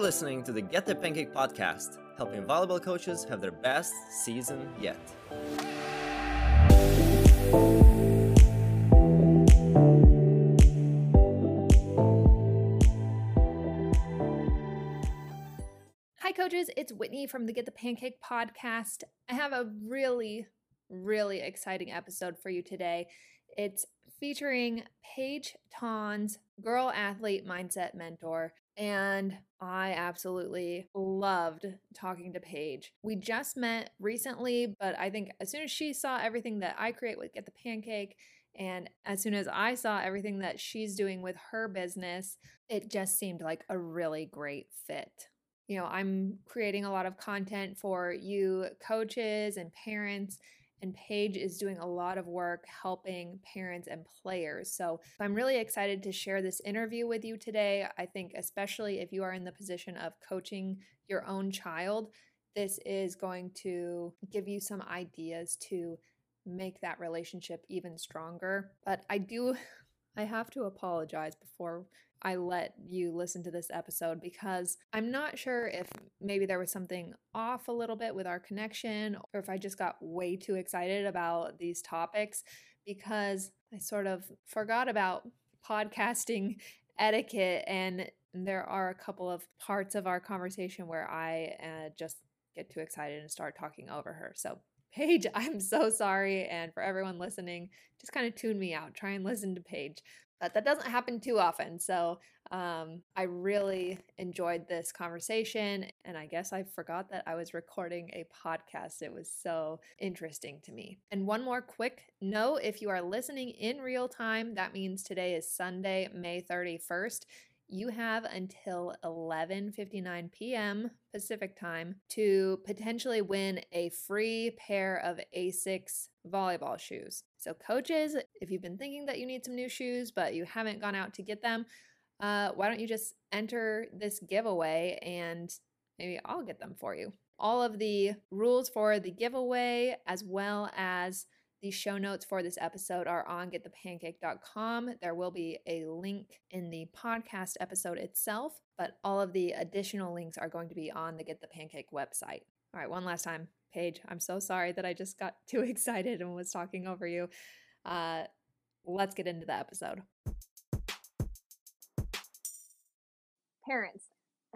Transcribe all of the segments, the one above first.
You're listening to the Get the Pancake podcast, helping volleyball coaches have their best season yet. Hi, coaches. It's Whitney from the Get the Pancake podcast. I have a really, really exciting episode for you today. It's featuring Paige Tons, girl athlete mindset mentor. And I absolutely loved talking to Paige. We just met recently, but I think as soon as she saw everything that I create with Get the Pancake, and as soon as I saw everything that she's doing with her business, it just seemed like a really great fit you know, I'm creating a lot of content for you coaches and parents, and Paige is doing a lot of work helping parents and players. So I'm really excited to share this interview with you today. I think, especially if you are in the position of coaching your own child, this is going to give you some ideas to make that relationship even stronger. But I do, I have to apologize before I let you listen to this episode because I'm not sure if maybe there was something off a little bit with our connection or if I just got way too excited about these topics because I sort of forgot about podcasting etiquette and there are a couple of parts of our conversation where I uh, just get too excited and start talking over her. So Paige, I'm so sorry. And for everyone listening, just kind of tune me out. Try and listen to Paige but that doesn't happen too often. So um, I really enjoyed this conversation. And I guess I forgot that I was recording a podcast. It was so interesting to me. And one more quick note if you are listening in real time, that means today is Sunday, May 31st you have until 11:59 p.m. Pacific time to potentially win a free pair of Asics volleyball shoes. So coaches, if you've been thinking that you need some new shoes but you haven't gone out to get them, uh, why don't you just enter this giveaway and maybe I'll get them for you. All of the rules for the giveaway as well as the show notes for this episode are on getthepancake.com. There will be a link in the podcast episode itself, but all of the additional links are going to be on the Get the Pancake website. All right, one last time. Paige, I'm so sorry that I just got too excited and was talking over you. Uh, let's get into the episode. Parents,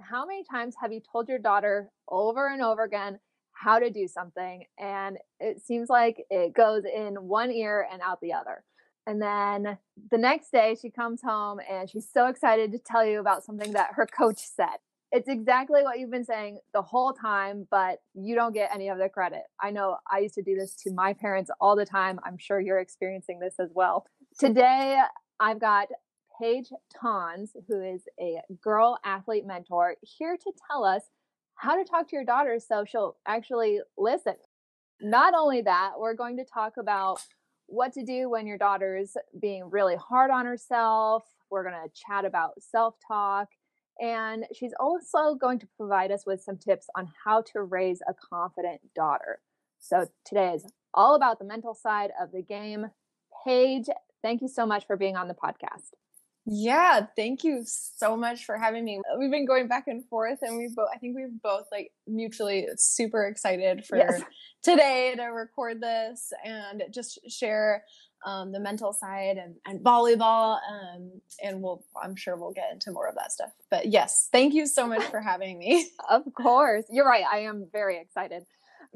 how many times have you told your daughter over and over again how to do something and it seems like it goes in one ear and out the other. And then the next day she comes home and she's so excited to tell you about something that her coach said. It's exactly what you've been saying the whole time but you don't get any of the credit. I know i used to do this to my parents all the time. I'm sure you're experiencing this as well. Today i've got paige tons who is a girl athlete mentor here to tell us how to talk to your daughter so she'll actually listen. Not only that, we're going to talk about what to do when your daughter's being really hard on herself. We're going to chat about self talk. And she's also going to provide us with some tips on how to raise a confident daughter. So today is all about the mental side of the game. Paige, thank you so much for being on the podcast. Yeah, thank you so much for having me. We've been going back and forth and we both I think we've both like mutually super excited for yes. today to record this and just share um, the mental side and, and volleyball um, and we'll I'm sure we'll get into more of that stuff. But yes, thank you so much for having me. of course. You're right. I am very excited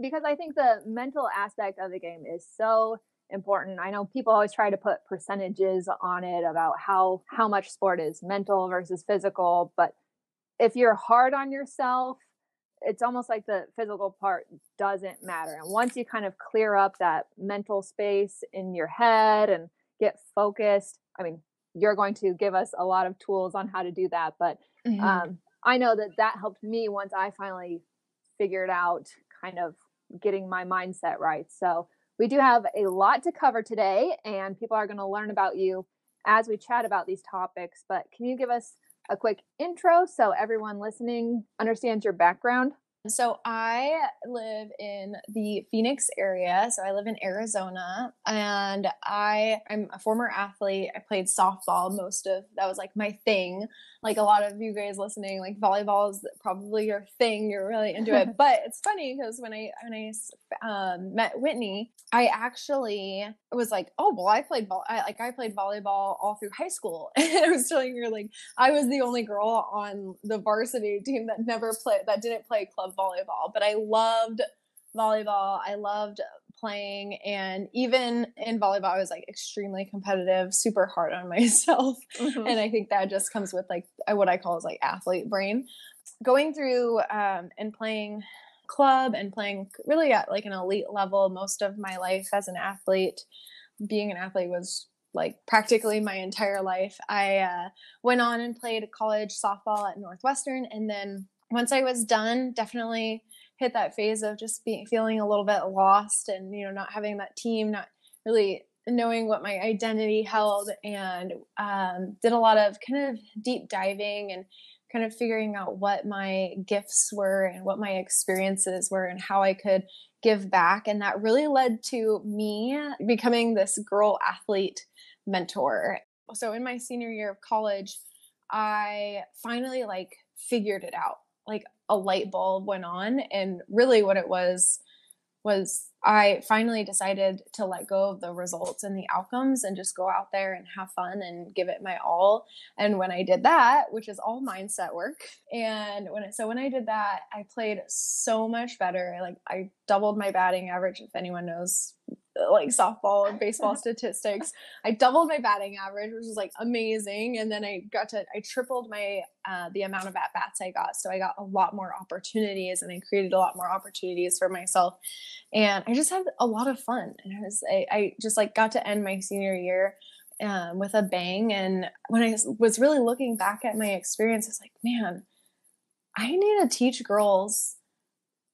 because I think the mental aspect of the game is so important. I know people always try to put percentages on it about how how much sport is mental versus physical, but if you're hard on yourself, it's almost like the physical part doesn't matter. And once you kind of clear up that mental space in your head and get focused, I mean, you're going to give us a lot of tools on how to do that, but mm-hmm. um, I know that that helped me once I finally figured out kind of getting my mindset right. So we do have a lot to cover today, and people are going to learn about you as we chat about these topics. But can you give us a quick intro so everyone listening understands your background? So I live in the Phoenix area. So I live in Arizona and I I'm a former athlete. I played softball most of that was like my thing. Like a lot of you guys listening, like volleyball is probably your thing. You're really into it. but it's funny because when I when I um, met Whitney, I actually was like, oh well, I played ball. I, like I played volleyball all through high school, and I was telling her like I was the only girl on the varsity team that never played that didn't play club volleyball, but I loved volleyball. I loved playing and even in volleyball i was like extremely competitive super hard on myself mm-hmm. and i think that just comes with like what i call is like athlete brain going through um, and playing club and playing really at like an elite level most of my life as an athlete being an athlete was like practically my entire life i uh, went on and played college softball at northwestern and then once i was done definitely hit that phase of just being feeling a little bit lost and you know not having that team not really knowing what my identity held and um, did a lot of kind of deep diving and kind of figuring out what my gifts were and what my experiences were and how i could give back. And that really led to me becoming this girl athlete mentor. So in my senior year of college i finally like figured it out. Like a light bulb went on and really what it was was I finally decided to let go of the results and the outcomes and just go out there and have fun and give it my all. And when I did that, which is all mindset work, and when it, so when I did that, I played so much better. Like I doubled my batting average. If anyone knows like softball and baseball statistics. I doubled my batting average, which was like amazing. And then I got to I tripled my uh, the amount of at bats I got, so I got a lot more opportunities, and I created a lot more opportunities for myself. And I just had a lot of fun, and I was I, I just like got to end my senior year. Um, with a bang. And when I was really looking back at my experience, I was like, man, I need to teach girls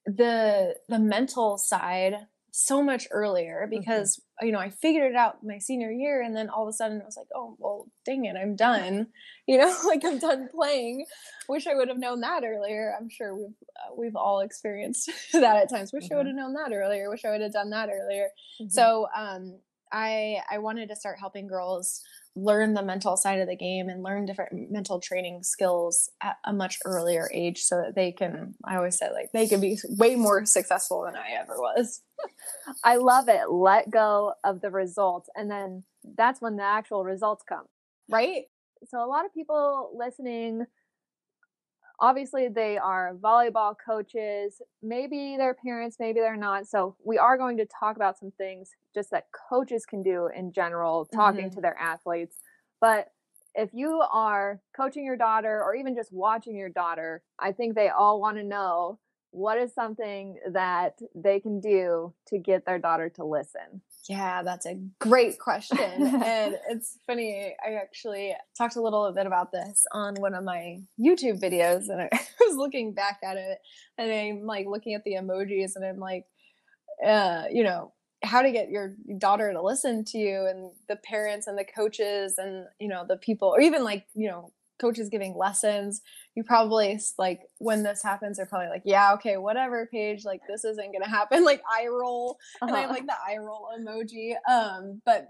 the the mental side so much earlier mm-hmm. because mm-hmm. you know I figured it out my senior year and then all of a sudden I was like oh well dang it I'm done you know like I'm done playing wish I would have known that earlier I'm sure we've uh, we've all experienced that at times wish mm-hmm. I would have known that earlier wish I would have done that earlier mm-hmm. so um I I wanted to start helping girls learn the mental side of the game and learn different mental training skills at a much earlier age so that they can i always say like they can be way more successful than i ever was i love it. Let go of the results and then that's when the actual results come right? So a lot of people listening obviously they are volleyball coaches. Maybe they're parents maybe they're not. So we are going to talk about some things just that coaches can do in general talking mm-hmm. to their athletes. But if you are coaching your daughter or even just watching your daughter i think they all want to know what is something that they can do to get their daughter to listen yeah, that's a great question. and it's funny, I actually talked a little bit about this on one of my YouTube videos and I was looking back at it and I'm like looking at the emojis and I'm like, uh, you know, how to get your daughter to listen to you and the parents and the coaches and, you know, the people, or even like, you know, coaches giving lessons you probably like when this happens they're probably like yeah okay whatever Paige like this isn't gonna happen like eye roll uh-huh. and i have uh-huh. like the eye roll emoji um but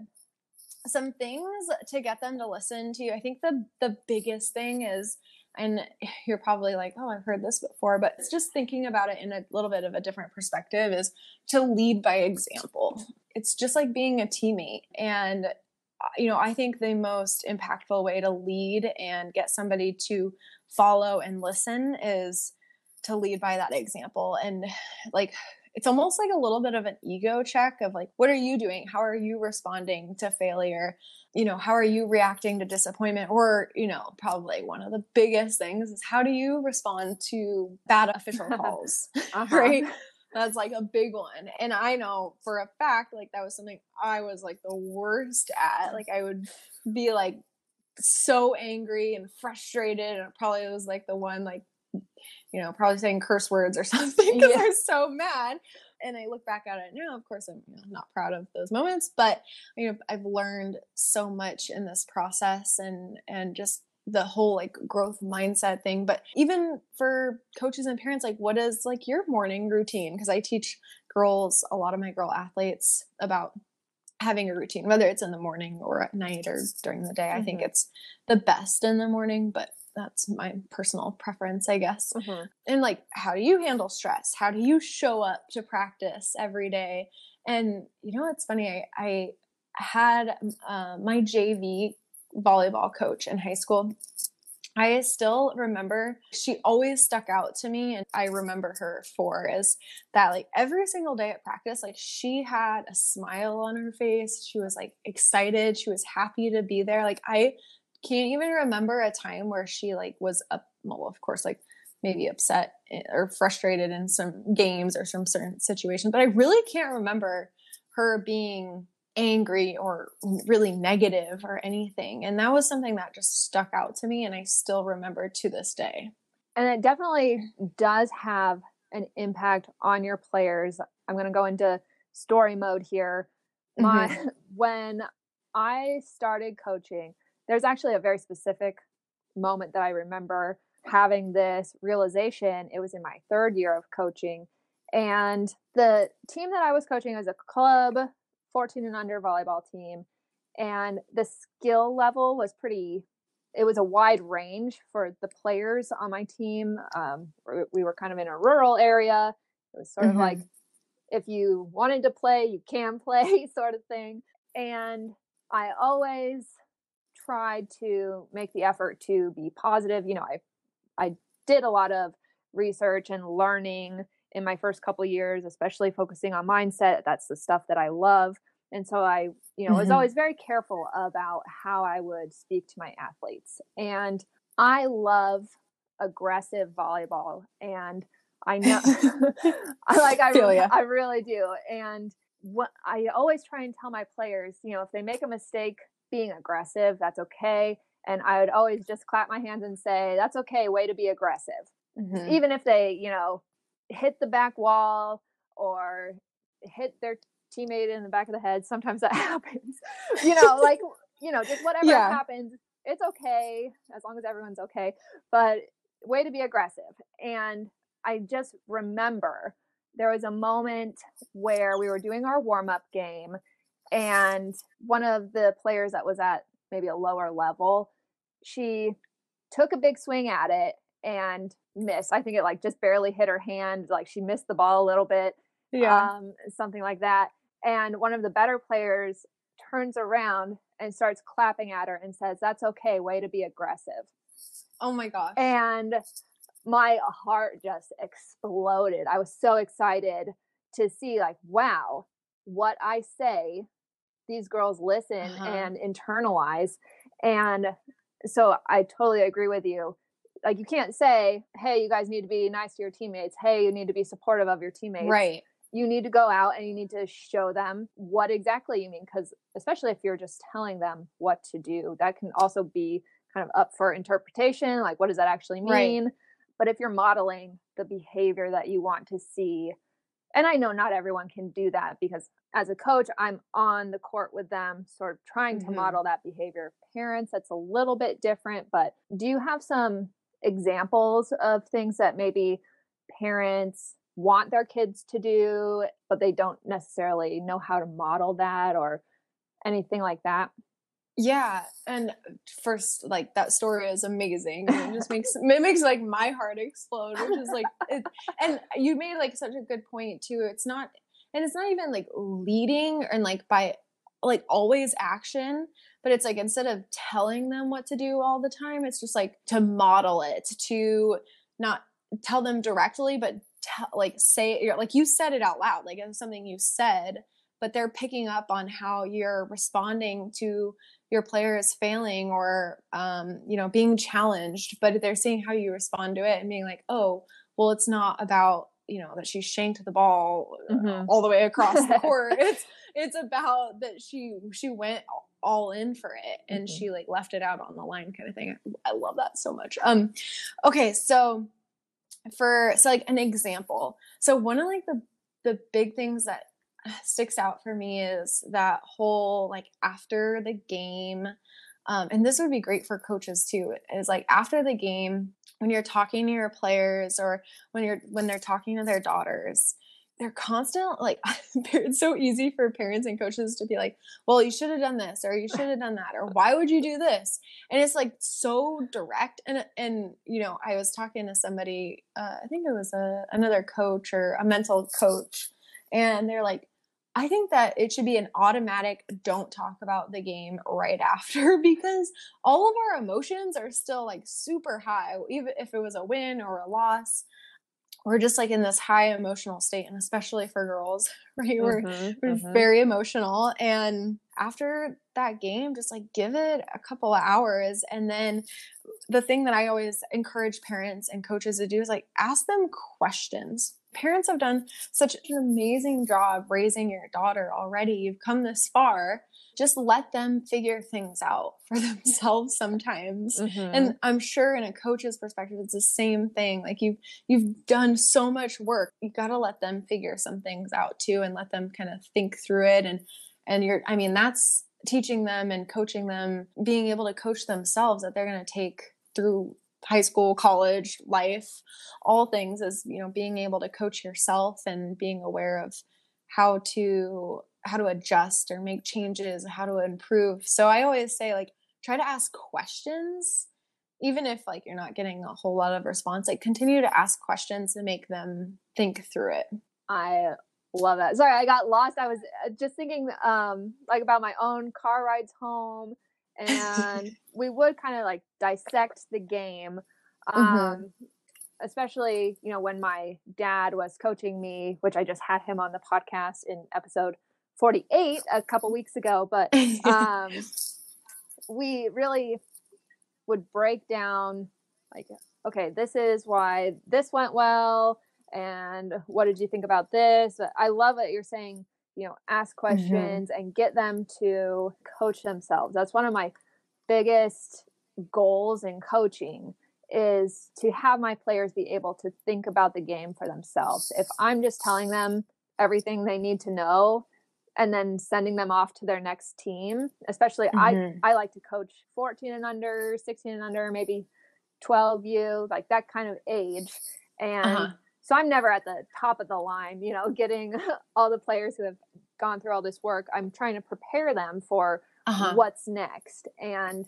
some things to get them to listen to you. i think the the biggest thing is and you're probably like oh i've heard this before but it's just thinking about it in a little bit of a different perspective is to lead by example it's just like being a teammate and you know, I think the most impactful way to lead and get somebody to follow and listen is to lead by that example. And like, it's almost like a little bit of an ego check of like, what are you doing? How are you responding to failure? You know, how are you reacting to disappointment? Or, you know, probably one of the biggest things is how do you respond to bad official calls? uh-huh. Right that's like a big one. And I know for a fact, like that was something I was like the worst at. Like I would be like so angry and frustrated, and probably was like the one like you know probably saying curse words or something because yeah. I was so mad. And I look back at it now. Of course, I'm you know, not proud of those moments, but you know I've learned so much in this process, and and just the whole like growth mindset thing but even for coaches and parents like what is like your morning routine because i teach girls a lot of my girl athletes about having a routine whether it's in the morning or at night or during the day mm-hmm. i think mm-hmm. it's the best in the morning but that's my personal preference, I guess. Mm-hmm. And like, how do you handle stress? How do you show up to practice every day? And you know it's funny? I, I had uh, my JV volleyball coach in high school. I still remember she always stuck out to me, and I remember her for is that like every single day at practice, like she had a smile on her face. She was like excited. She was happy to be there. Like I can't even remember a time where she like was up. Well, of course, like maybe upset eh, or frustrated in some games or some certain situation, but I really can't remember her being angry or really negative or anything. And that was something that just stuck out to me and I still remember to this day. And it definitely does have an impact on your players. I'm going to go into story mode here. My mm-hmm. when I started coaching, there's actually a very specific moment that I remember having this realization. It was in my third year of coaching. And the team that I was coaching was a club 14 and under volleyball team. And the skill level was pretty, it was a wide range for the players on my team. Um, we were kind of in a rural area. It was sort mm-hmm. of like if you wanted to play, you can play sort of thing. And I always tried to make the effort to be positive. You know, I I did a lot of research and learning in my first couple years, especially focusing on mindset. That's the stuff that I love. And so I, you know, mm-hmm. was always very careful about how I would speak to my athletes. And I love aggressive volleyball and I know I like I really, I really do. And what I always try and tell my players, you know, if they make a mistake being aggressive, that's okay. And I would always just clap my hands and say, that's okay, way to be aggressive. Mm-hmm. Even if they, you know, hit the back wall or hit their teammate in the back of the head. Sometimes that happens. you know, like you know, just whatever yeah. happens, it's okay as long as everyone's okay. But way to be aggressive. And I just remember there was a moment where we were doing our warm up game, and one of the players that was at maybe a lower level, she took a big swing at it and missed. I think it like just barely hit her hand, like she missed the ball a little bit. Yeah. Um, something like that. And one of the better players turns around and starts clapping at her and says, That's okay, way to be aggressive. Oh my gosh. And my heart just exploded. I was so excited to see, like, wow, what I say, these girls listen uh-huh. and internalize. And so I totally agree with you like you can't say hey you guys need to be nice to your teammates hey you need to be supportive of your teammates right you need to go out and you need to show them what exactly you mean because especially if you're just telling them what to do that can also be kind of up for interpretation like what does that actually mean right. but if you're modeling the behavior that you want to see and i know not everyone can do that because as a coach i'm on the court with them sort of trying mm-hmm. to model that behavior parents that's a little bit different but do you have some examples of things that maybe parents want their kids to do, but they don't necessarily know how to model that or anything like that? Yeah, and first, like that story is amazing. It just makes it makes like my heart explode, which is like, it, and you made like such a good point too. It's not, and it's not even like leading and like by like always action, but it's like instead of telling them what to do all the time, it's just like to model it, to not tell them directly, but tell, like say you're like you said it out loud, like it's something you said, but they're picking up on how you're responding to your players failing or um, you know being challenged, but they're seeing how you respond to it and being like, oh, well, it's not about you know that she shanked the ball mm-hmm. all the way across the court. it's it's about that she she went all in for it and mm-hmm. she like left it out on the line kind of thing. I love that so much. Um okay, so for so like an example. So one of like the the big things that sticks out for me is that whole like after the game um, and this would be great for coaches too is like after the game when you're talking to your players or when you're when they're talking to their daughters they're constant like it's so easy for parents and coaches to be like well you should have done this or you should have done that or why would you do this? And it's like so direct and and you know i was talking to somebody uh, i think it was a another coach or a mental coach and they're like I think that it should be an automatic don't talk about the game right after because all of our emotions are still like super high, even if it was a win or a loss we're just like in this high emotional state and especially for girls right? We're, mm-hmm, we're mm-hmm. very emotional and after that game just like give it a couple of hours and then the thing that i always encourage parents and coaches to do is like ask them questions. Parents have done such an amazing job raising your daughter already. You've come this far just let them figure things out for themselves sometimes. Mm-hmm. and i'm sure in a coach's perspective it's the same thing. Like you've you've done so much work. You got to let them figure some things out too and let them kind of think through it. And and you're i mean that's teaching them and coaching them being able to coach themselves that they're going to take through high school college life all things is you know being able to coach yourself and being aware of how to how to adjust or make changes, how to improve. So I always say like try to ask questions even if like you're not getting a whole lot of response, like continue to ask questions to make them think through it. I love that. Sorry, I got lost. I was uh, just thinking um like about my own car rides home and we would kind of like dissect the game. Mm-hmm. Um mm-hmm. especially, you know, when my dad was coaching me, which I just had him on the podcast in episode 48 a couple weeks ago, but um, we really would break down like, okay, this is why this went well, and what did you think about this? I love it. You're saying, you know, ask mm-hmm. questions mm-hmm. and get them to coach themselves. That's one of my biggest goals in coaching is to have my players be able to think about the game for themselves. If I'm just telling them everything they need to know, and then sending them off to their next team especially mm-hmm. i i like to coach 14 and under 16 and under maybe 12 you like that kind of age and uh-huh. so i'm never at the top of the line you know getting all the players who have gone through all this work i'm trying to prepare them for uh-huh. what's next and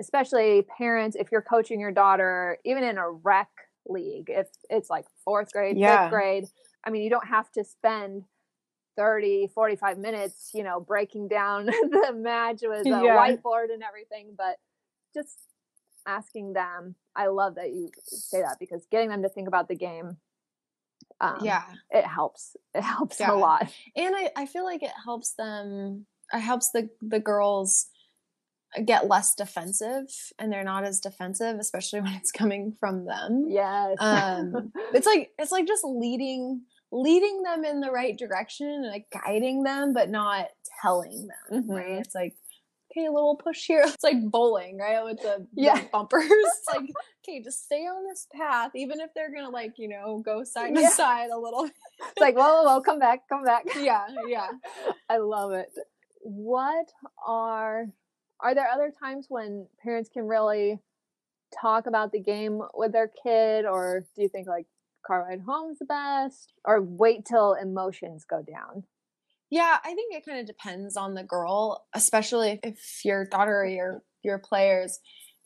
especially parents if you're coaching your daughter even in a rec league if it's like fourth grade yeah. fifth grade i mean you don't have to spend 30 45 minutes you know breaking down the match with a yeah. whiteboard and everything but just asking them. I love that you say that because getting them to think about the game um, yeah. it helps. It helps yeah. a lot. And I, I feel like it helps them it helps the the girls get less defensive and they're not as defensive especially when it's coming from them. Yes. Um it's like it's like just leading leading them in the right direction and like guiding them, but not telling them. Mm-hmm. Right? It's like okay, a little push here. It's like bowling, right? With the, yeah. The bumpers. it's like, okay, just stay on this path, even if they're gonna like, you know, go side to side a little. it's like, whoa, whoa, whoa, come back, come back. Yeah, yeah. I love it. What are are there other times when parents can really talk about the game with their kid, or do you think like car ride home's the best or wait till emotions go down? Yeah, I think it kind of depends on the girl, especially if your daughter or your your players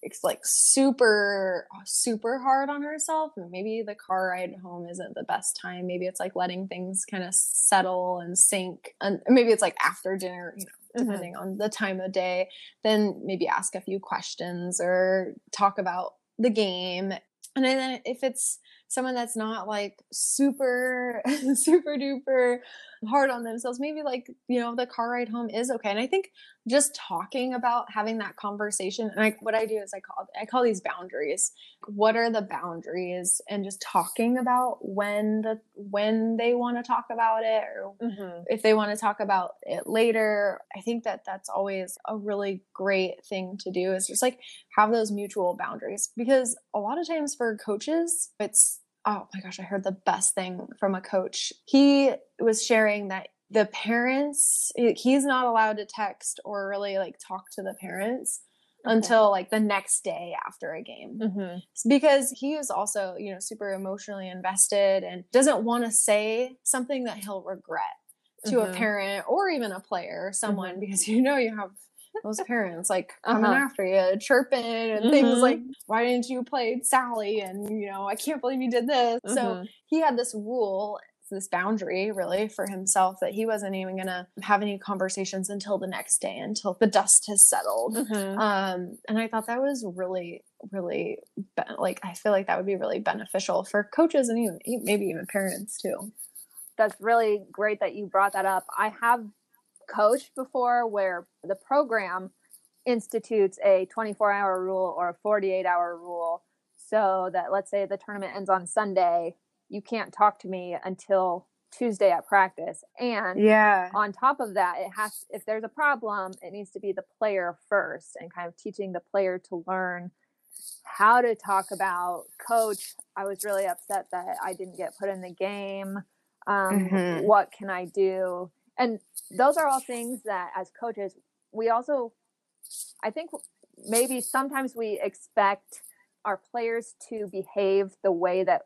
it's like super super hard on herself maybe the car ride home isn't the best time maybe it's like letting things kind of settle and sink and maybe it's like after dinner you know mm-hmm. depending mm-hmm. on the time of day then maybe ask a few questions or talk about the game and then if it's someone that's not like super super duper hard on themselves. Maybe like you know the car ride home is okay. And i think just talking about having that conversation and I, what i do is i call i call these boundaries. What are the boundaries? And just talking about when the when they want to talk about it or mm-hmm. if they want to talk about it later. I think that that's always a really great thing to do is just like have those mutual boundaries. Because a lot of times for coaches it's oh my gosh, I heard the best thing from a coach. He was sharing that the parents, he's not allowed to text or really like talk to the parents until like the next day after a game Mm-hmm. because he is also you know super emotionally invested and doesn't want to say something that he'll regret to Mhm. a parent or even a player or someone Mhm. because you know you have those parents like coming Uh-huh. after you chirping and things Mhm. like why didn't you play sally and you know i can't believe you did this so Mhm. he had this rule this boundary really for himself that he wasn't even going to have any conversations until the next day until the dust has settled Mhm. um and i thought that was really really be- like i feel like that would be really beneficial for coaches and even e- maybe even parents too that's really great that you brought that up. I have coached before where the program institutes a 24 hour rule or a 48 hour rule so that let's say the tournament ends on Sunday, you can't talk to me until Tuesday at practice. And yeah on top of that, it has if there's a problem, it needs to be the player first and kind of teaching the player to learn how to talk about coach. I was really upset that I didn't get put in the game. Um, Mhm. What can I do? And those are all things that, as coaches, we also, I think, maybe sometimes we expect our players to behave the way that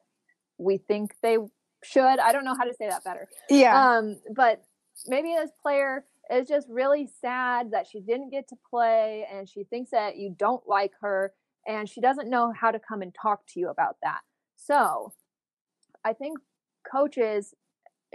we think they should. I don't know how to say that better. yeah Um, but maybe this player is just really sad that she didn't get to play and she thinks that you don't like her and she doesn't know how to come and talk to you about that. So I think coaches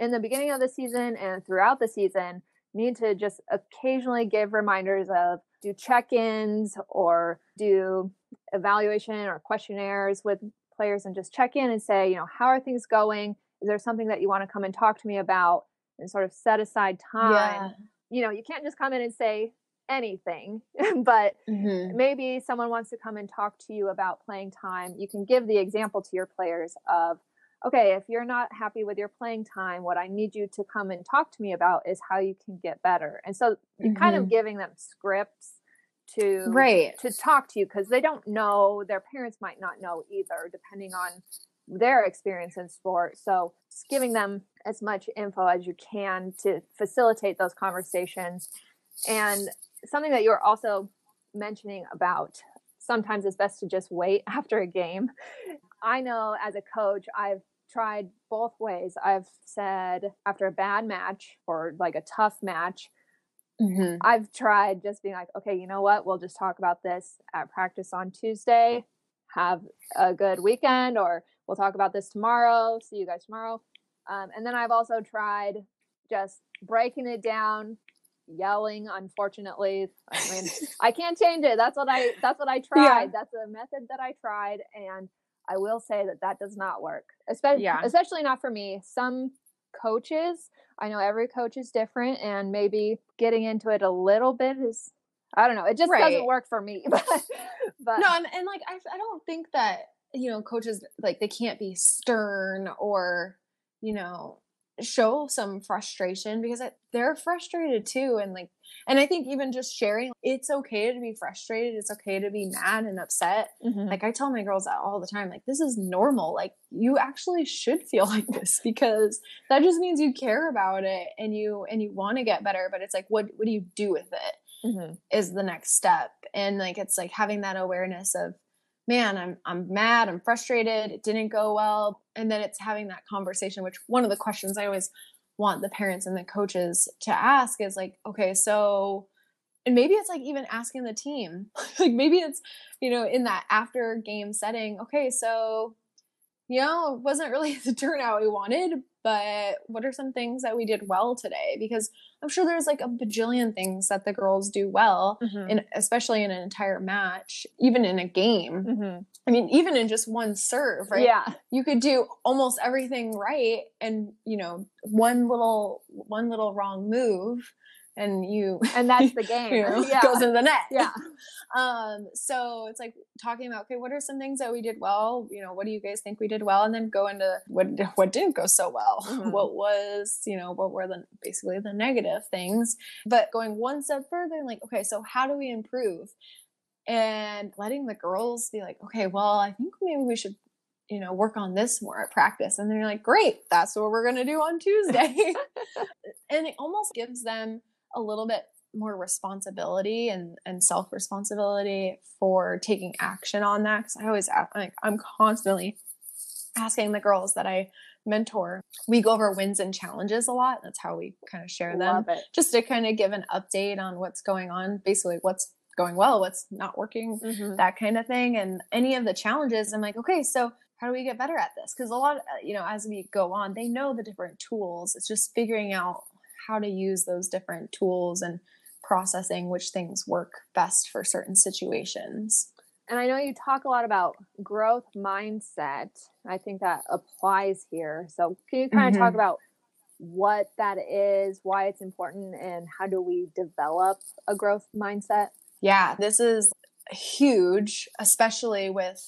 in the beginning of the season and throughout the season need to just occasionally give reminders of do check-ins or do evaluation or questionnaires with players and just check in and say, you know, how are things going? Is there something that you want to come and talk to me about? And sort of set aside time. yeah You know, you can't just come in and say anything, but Mhm. maybe someone wants to come and talk to you about playing time. You can give the example to your players of, okay, if you're not happy with your playing time, what I need you to come and talk to me about is how you can get better. And so you're kind of Mhm. giving them scripts to right to talk to you because they don't know their parents might not know either depending on their experience in sport so just giving them as much info as you can to facilitate those conversations and something that you're also mentioning about sometimes it's best to just wait after a game i know as a coach i've tried both ways i've said after a bad match or like a tough match Mhm. I've tried just being like, okay, you know what? We'll just talk about this at practice on Tuesday. Have a good weekend, or we'll talk about this tomorrow. See you guys tomorrow. Um, and then I've also tried just breaking it down, yelling. Unfortunately, I mean, I can't change it. That's what I. That's what I tried. That's a method that I tried, and I will say that that does not work. Especially, Yeah. especially not for me. Some coaches I know every coach is different, and maybe getting into it a little bit is, I don't know, it just Right. doesn't work for me. but, but no and, and like I, I don't think that you know coaches like they can't be stern or you know show some frustration because it, they're frustrated too and like and i think even just sharing it's okay to be frustrated it's okay to be mad and upset Mhm. like i tell my girls that all the time like this is normal like you actually should feel like this because that just means you care about it and you and you want to get better but it's like what what do you do with it Mhm. is the next step and like it's like having that awareness of man i'm i'm mad i'm frustrated it didn't go well. And then it's having that conversation which one of the questions i always want the parents and the coaches to ask is like okay so and maybe it's like even asking the team. Like maybe it's you know in that after game setting okay so you know it wasn't really the turnout we wanted but what are some things that we did well today because i'm sure there's like a bajillion things that the girls do well Mhm. in especially in an entire match even in a game Mhm. i mean even in just one serve right yeah, you could do almost everything right and you know one little one little wrong move and you and that's the game. you know, yeah, goes in the net. Yeah, um so it's like talking about okay what are some things that we did well? You know what do you guys think we did well? And then go into what what didn't go so well? Mhm. what was you know what were the basically the negative things? But going one step further like okay so how do we improve? And letting the girls be like okay well i think maybe we should you know work on this more at practice. And they're like great that's what we're going to do on tuesday. And it almost gives them a little bit more responsibility and and self responsibility for taking action on that because I always like I'm constantly asking the girls that I mentor. We go over wins and challenges a lot. That's how we kind of share them, just to kind of give an update on what's going on, basically what's going well, what's not working, mm-hmm. that kind of thing, and any of the challenges. I'm like, okay, so how do we get better at this? Because a lot, of, you know, as we go on, they know the different tools. It's just figuring out how to use those different tools and processing which things work best for certain situations. And I know you talk a lot about growth mindset. I think that applies here. So, can you kind of mm-hmm. talk about what that is, why it's important, and how do we develop a growth mindset? Yeah, this is huge, especially with,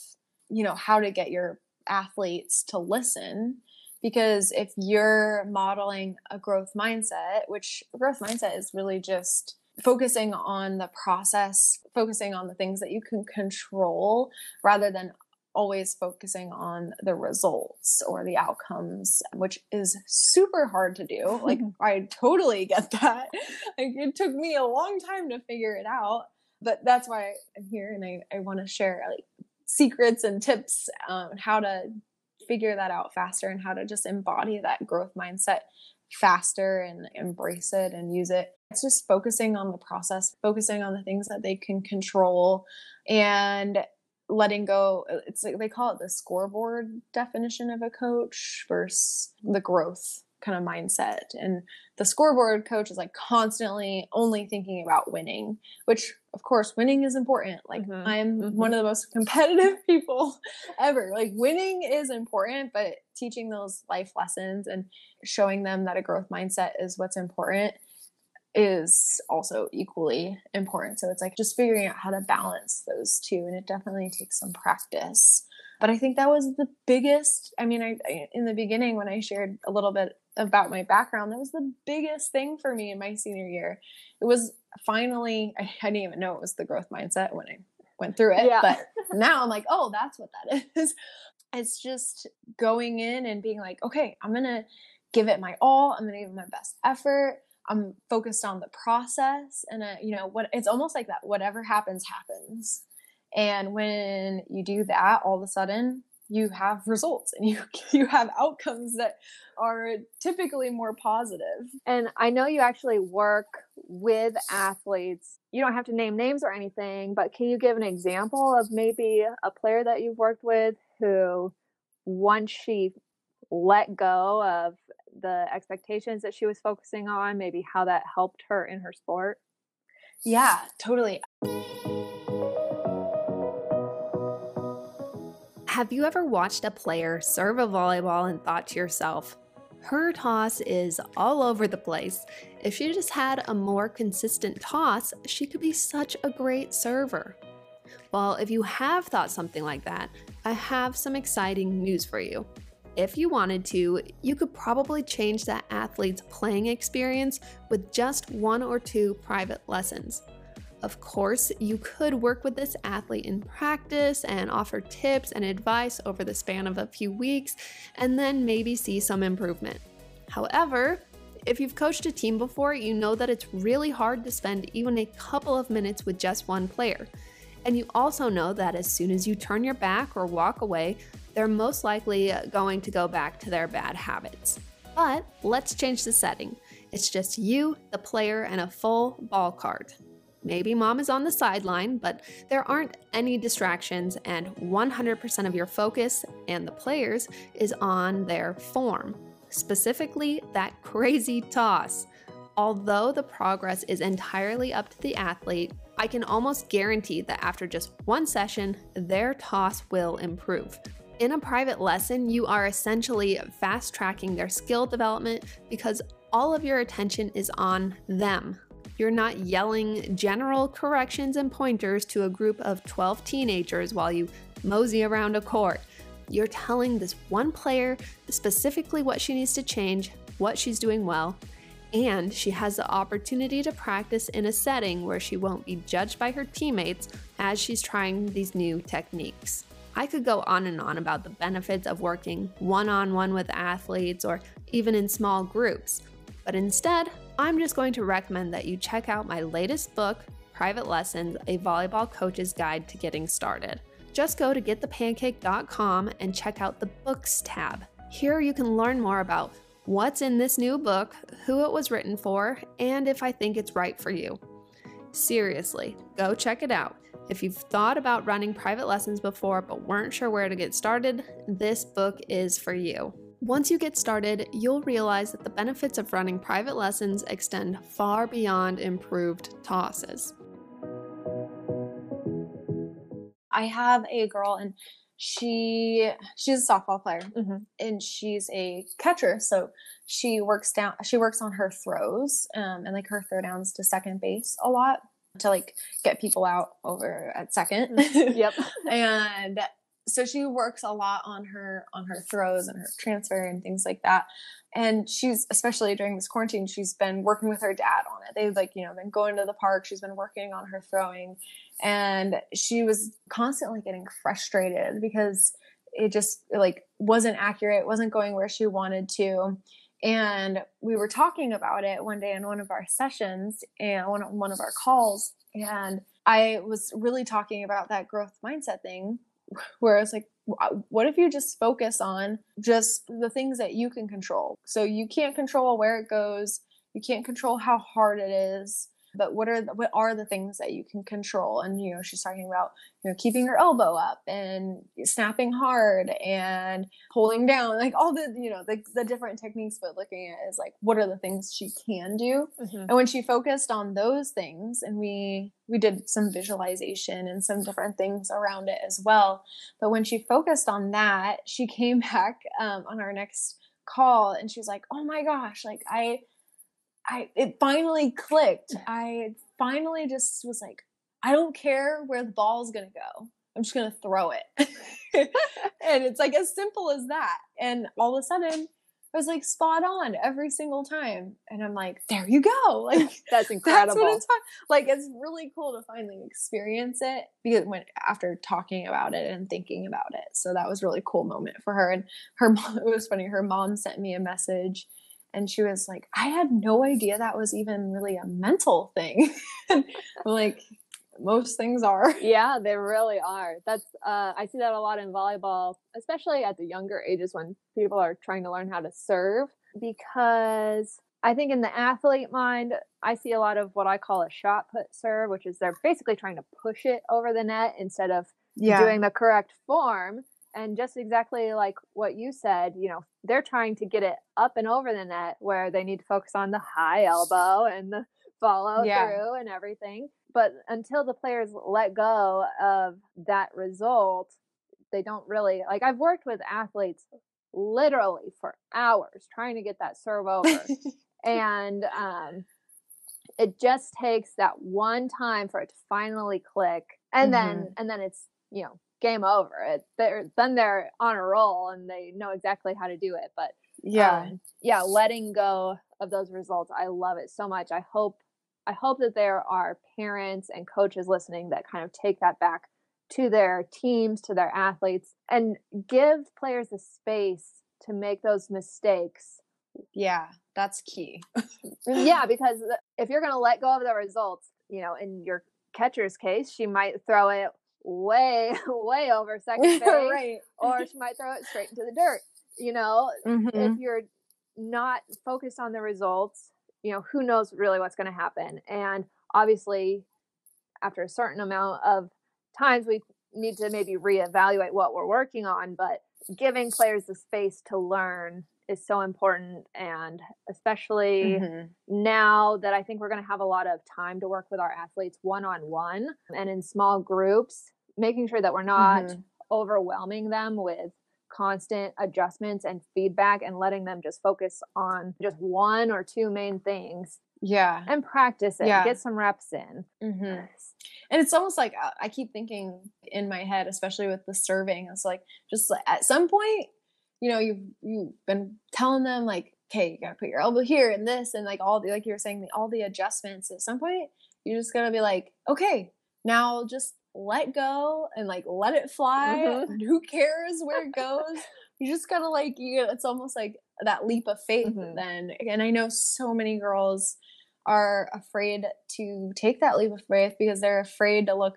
you know, how to get your athletes to listen because if you're modeling a growth mindset, which growth mindset is really just focusing on the process, focusing on the things that you can control rather than always focusing on the results or the outcomes, which is super hard to do. Like, I totally get that. Like, it took me a long time to figure it out, but that's why I'm here and I, I want to share like secrets and tips on how to figure that out faster and how to just embody that growth mindset faster and embrace it and use it. It's just focusing on the process, focusing on the things that they can control and letting go. It's like they call it the scoreboard definition of a coach versus the growth kind of mindset. And the scoreboard coach is like constantly only thinking about winning, which of course winning is important. Like mm-hmm. I'm mm-hmm. one of the most competitive people ever. Like winning is important, but teaching those life lessons and showing them that a growth mindset is what's important is also equally important. So it's like just figuring out how to balance those two and it definitely takes some practice. But I think that was the biggest I mean I, I in the beginning when I shared a little bit about my background, that was the biggest thing for me in my senior year. It was finally, I, I didn't even know it was the growth mindset when I went through it. Yeah. But now I'm like, oh, that's what that is. It's just going in and being like, okay, I'm going to give it my all. I'm going to give it my best effort. I'm focused on the process. And, uh, you know, what it's almost like that whatever happens, happens. And when you do that, all of a sudden, you have results and you you have outcomes that are typically more positive. And I know you actually work with athletes. You don't have to name names or anything, but can you give an example of maybe a player that you've worked with who once she let go of the expectations that she was focusing on, maybe how that helped her in her sport? Yeah, totally. Have you ever watched a player serve a volleyball and thought to yourself, her toss is all over the place. If she just had a more consistent toss, she could be such a great server. Well, if you have thought something like that, I have some exciting news for you. If you wanted to, you could probably change that athlete's playing experience with just one or two private lessons. Of course, you could work with this athlete in practice and offer tips and advice over the span of a few weeks, and then maybe see some improvement. However, if you've coached a team before, you know that it's really hard to spend even a couple of minutes with just one player. And you also know that as soon as you turn your back or walk away, they're most likely uh, going to go back to their bad habits. But let's change the setting. It's just you, the player, and a full ball cart. Maybe mom is on the sideline, but there aren't any distractions, and 100% of your focus and the players is on their form, specifically that crazy toss. Although the progress is entirely up to the athlete, I can almost guarantee that after just one session, their toss will improve. In a private lesson, you are essentially fast tracking their skill development because all of your attention is on them, you're not yelling general corrections and pointers to a group of 12 teenagers while you mosey around a court. You're telling this one player specifically what she needs to change, what she's doing well, and she has the opportunity to practice in a setting where she won't be judged by her teammates as she's trying these new techniques. I could go on and on about the benefits of working one on one with athletes or even in small groups, but instead, I'm just going to recommend that you check out my latest book, Private Lessons A Volleyball Coach's Guide to Getting Started. Just go to getthepancake.com and check out the Books tab. Here you can learn more about what's in this new book, who it was written for, and if I think it's right for you. Seriously, go check it out. If you've thought about running private lessons before but weren't sure where to get started, this book is for you. Once you get started, you'll realize that the benefits of running private lessons extend far beyond improved tosses. I have a girl and she she's a softball player Mm-hmm. and she's a catcher so she works down she works on her throws um, and like her throw downs to second base a lot to like get people out over at second Yep. and so she works a lot on her on her throws and her transfer and things like that. And she's especially during this quarantine she's been working with her dad on it. They've like you know been going to the park. She's been working on her throwing. And she was constantly getting frustrated because it just like wasn't accurate wasn't going where she wanted to. And we were talking about it one day in one of our sessions and one, one of our calls. And i was really talking about that growth mindset thing where it's like uh, what if you just focus on just the things that you can control? So you can't control where it goes. You can't control how hard it is but what are the, what are the things that you can control and you know she's talking about you know keeping her elbow up and snapping hard and pulling down like all the you know the, the different techniques but looking at is like what are the things she can do Mm-hmm. and when she focused on those things and we we did some visualization and some different things around it as well but when she focused on that she came back um, on our next call and she was like oh my gosh like i i it finally clicked i finally just was like i don't care where the ball's gonna go i'm just gonna throw it and it's like as simple as that and all of a sudden I was like spot on every single time. And I'm like, there you go. Like That's incredible. that's what it's like. It's really cool to finally experience it because when after talking about it and thinking about it. So that was a really cool moment for her. And her mom, it was funny. Her mom sent me a message, and she was like, "I had no idea that was even really a mental thing." Like, most things are. yeah, they really are. That's uh, I see that a lot in volleyball, especially at the younger ages when people are trying to learn how to serve. Because I think in the athlete mind, I see a lot of what I call a shot put serve, which is they're basically trying to push it over the net instead of doing the correct form. And just exactly like what you said, you know, they're trying to get it up and over the net where they need to focus on the high elbow and the follow Yeah. through and everything. But until the players let go of that result, they don't really like. I've worked with athletes literally for hours trying to get that serve over and um, it just takes that one time for it to finally click and then and then it's you know game over it they're then they're on a roll and they know exactly how to do it but yeah. um, yeah letting go of those results i love it so much i hope i hope that there are parents and coaches listening that kind of take that back to their teams to their athletes and give players the space to make those mistakes yeah. That's key. yeah, because if you're going to let go of the results, you know, in your catcher's case, she might throw it way, way over second base, right. or she might throw it straight into the dirt. You know, Mhm. if you're not focused on the results, you know, who knows really what's going to happen. And obviously, after a certain amount of times, we need to maybe reevaluate what we're working on, but giving players the space to learn is so important. And especially Mhm. now that I think we're going to have a lot of time to work with our athletes one on one and in small groups, making sure that we're not Mhm. overwhelming them with constant adjustments and feedback and letting them just focus on just one or two main things Yeah. and practice it, Yeah. get some reps in. Mm-hmm. And it's almost like uh, I keep thinking in my head, especially with the serving, it's like just at some point, you know, you've you've been telling them like, okay, you gotta put your elbow here and this and like all the like you were saying the, all the adjustments. At some point, you're just gonna be like, okay, now just let go and like let it fly. Mhm. Who cares where it goes? you just gotta like you. It's almost like that leap of faith Mhm. then. And I know so many girls are afraid to take that leap of faith because they're afraid to look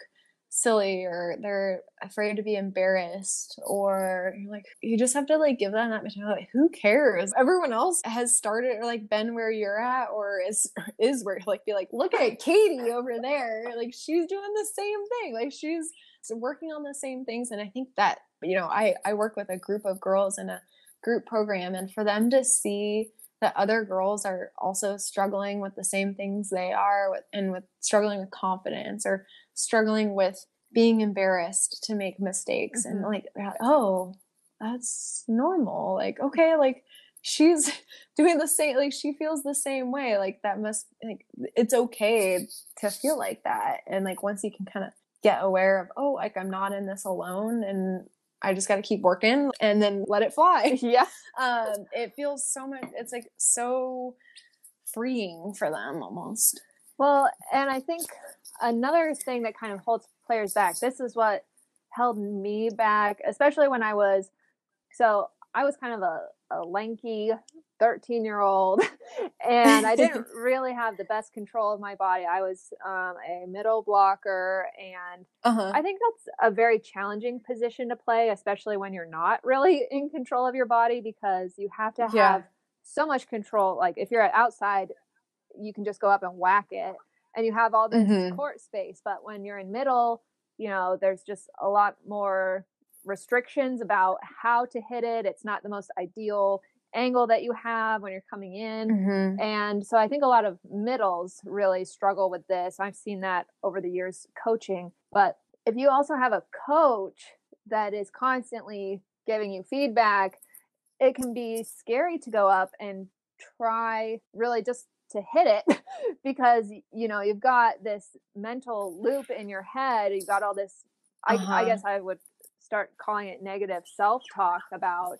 silly or they're afraid to be embarrassed or like you just have to like give them that mentality. Like who cares? Everyone else has started or like been where you're at or is is where like be like look at katie over there. Like she's doing the same thing. Like she's working on the same things. And i think that you know i i work with a group of girls in a group program and for them to see that other girls are also struggling with the same things they are with, and with struggling with confidence or struggling with being embarrassed to make mistakes mm-hmm. and like oh that's normal. Like okay like she's doing the same like she feels the same way. Like that must like it's okay to feel like that. And like once you can kind of get aware of oh like i'm not in this alone and i just got to keep working and then let it fly. Yeah. Um it feels so much it's like so freeing for them almost. Well and i think another thing that kind of holds players back. This is what held me back, especially when I was so I was kind of a, a lanky 13 year old and I didn't really have the best control of my body. I was um, a middle blocker and uh-huh. I think that's a very challenging position to play, especially when you're not really in control of your body because you have to have yeah. so much control. Like if you're at outside, you can just go up and whack it and you have all this mm-hmm. court space. But when you're in middle, you know, there's just a lot more restrictions about how to hit it. It's not the most ideal angle that you have when you're coming in. Mm-hmm. And so I think a lot of middles really struggle with this. I've seen that over the years coaching. But if you also have a coach that is constantly giving you feedback, it can be scary to go up and try really just to hit it because you know you've got this mental loop in your head you've got all this uh-huh. I, I guess i would start calling it negative self-talk about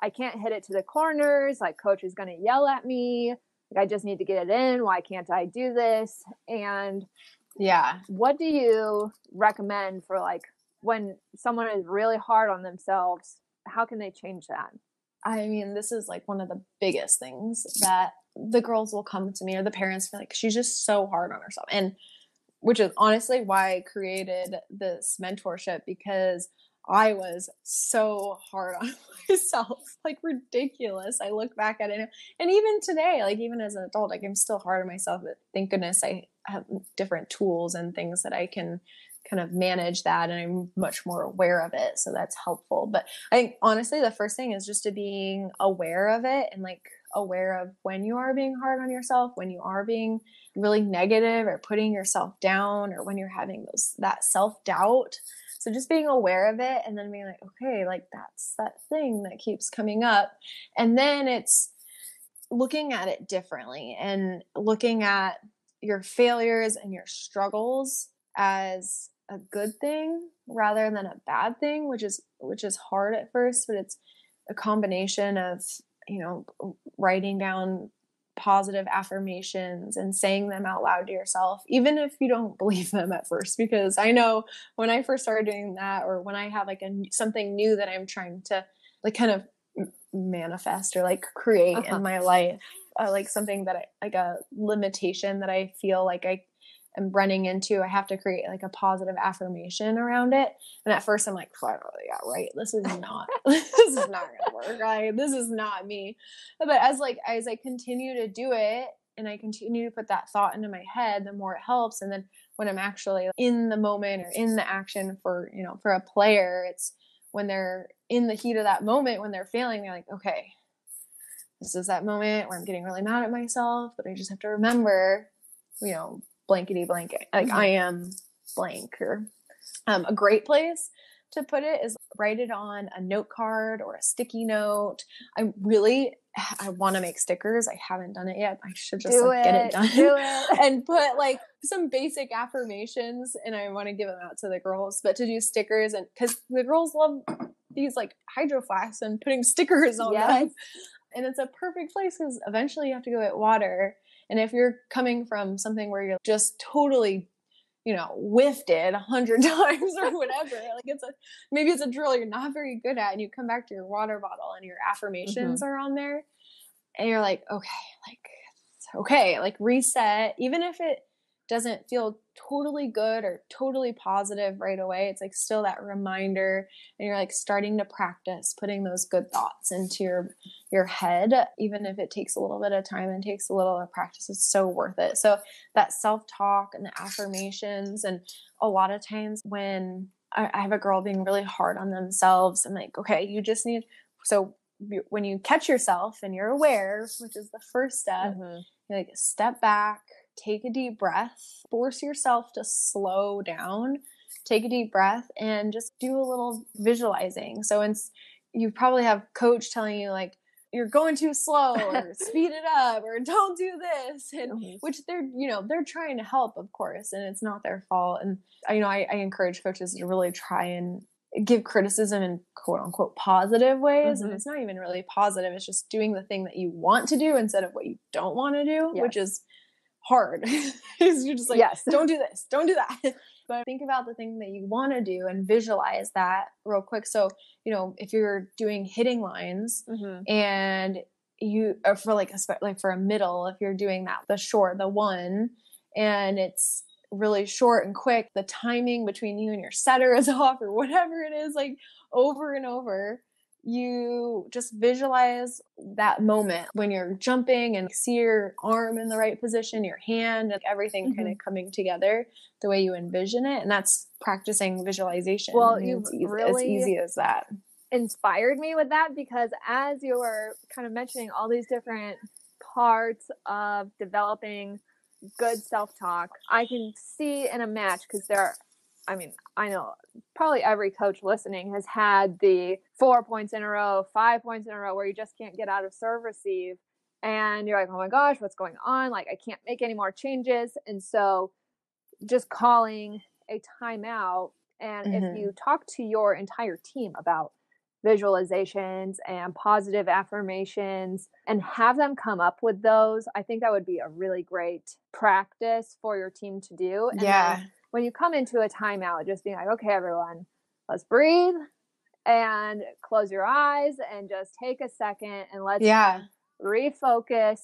i can't hit it to the corners like coach is going to yell at me like i just need to get it in why can't i do this? And yeah. what do you recommend for like when someone is really hard on themselves how can they change that? I mean this is like one of the biggest things that the girls will come to me or the parents feel like she's just so hard on herself and which is honestly why i created this mentorship because i was so hard on myself like ridiculous i look back at it and even today like even as an adult like i'm still hard on myself but thank goodness i have different tools and things that i can kind of manage that and I'm much more aware of it. So that's helpful. But I think honestly, the first thing is just to being aware of it and like aware of when you are being hard on yourself, when you are being really negative or putting yourself down or when you're having those that self-doubt. So just being aware of it and then being like, okay, like that's that thing that keeps coming up. And then it's looking at it differently and looking at your failures and your struggles as a good thing rather than a bad thing, which is which is hard at first, but it's a combination of, you know, writing down positive affirmations and saying them out loud to yourself, even if you don't believe them at first. Because I know when I first started doing that, or when I have like a something new that I'm trying to like kind of manifest or like create uh-huh. in my life, uh, like something that I like a limitation that I feel like I am running into, I have to create like a positive affirmation around it. And at first I'm like, oh, yeah, right. This is not, this is not gonna work. Right. This is not me. But as like, as I continue to do it and I continue to put that thought into my head, the more it helps. And then when I'm actually in the moment or in the action for, you know, for a player, it's when they're in the heat of that moment, when they're failing, they're like, okay, this is that moment where I'm getting really mad at myself, but I just have to remember, you know, blankety blanket. Like mm-hmm. I am blank. Or um, a great place to put it is write it on a note card or a sticky note. I really I want to make stickers. I haven't done it yet. I should just like, it. get it done it. and put like some basic affirmations and I want to give them out to the girls. But to do stickers and because the girls love these like hydro flasks and putting stickers on yes. them. And it's a perfect place because eventually you have to go get water and if you're coming from something where you're just totally, you know, whiffed it a hundred times or whatever, like it's a maybe it's a drill you're not very good at, and you come back to your water bottle and your affirmations mm-hmm. are on there, and you're like, okay, like okay, like reset, even if it doesn't feel totally good or totally positive right away it's like still that reminder and you're like starting to practice putting those good thoughts into your your head even if it takes a little bit of time and takes a little of practice it's so worth it so that self-talk and the affirmations and a lot of times when I, I have a girl being really hard on themselves i'm like okay you just need so when you catch yourself and you're aware which is the first step mm-hmm. you like step back take a deep breath, force yourself to slow down, take a deep breath, and just do a little visualizing. So, it's, you probably have coach telling you, like, you're going too slow or speed it up or don't do this and mm-hmm. which they're you know they're trying to help of course and it's not their fault and you know I, I encourage coaches to really try and give criticism in quote unquote positive ways mm-hmm. and it's not even really positive it's just doing the thing that you want to do instead of what you don't want to do yes. which is hard. Is you're just like, yes. don't do this, don't do that. But think about the thing that you want to do and visualize that real quick. So, you know, if you're doing hitting lines mm-hmm. and you for like a like for a middle, if you're doing that, the short, the one, and it's really short and quick, the timing between you and your setter is off or whatever it is, like over and over you just visualize that moment when you're jumping and see your arm in the right position, your hand, like everything mm-hmm. kind of coming together the way you envision it. And that's practicing visualization. Well, you really as easy as that. Inspired me with that because as you were kind of mentioning all these different parts of developing good self talk, I can see in a match because there are I mean, I know probably every coach listening has had the four points in a row, five points in a row where you just can't get out of serve receive. And you're like, oh my gosh, what's going on? Like, I can't make any more changes. And so just calling a timeout. And mm-hmm. if you talk to your entire team about visualizations and positive affirmations and have them come up with those, I think that would be a really great practice for your team to do. And yeah when you come into a timeout, just being like, okay, everyone, let's breathe and close your eyes and just take a second and let's yeah. refocus,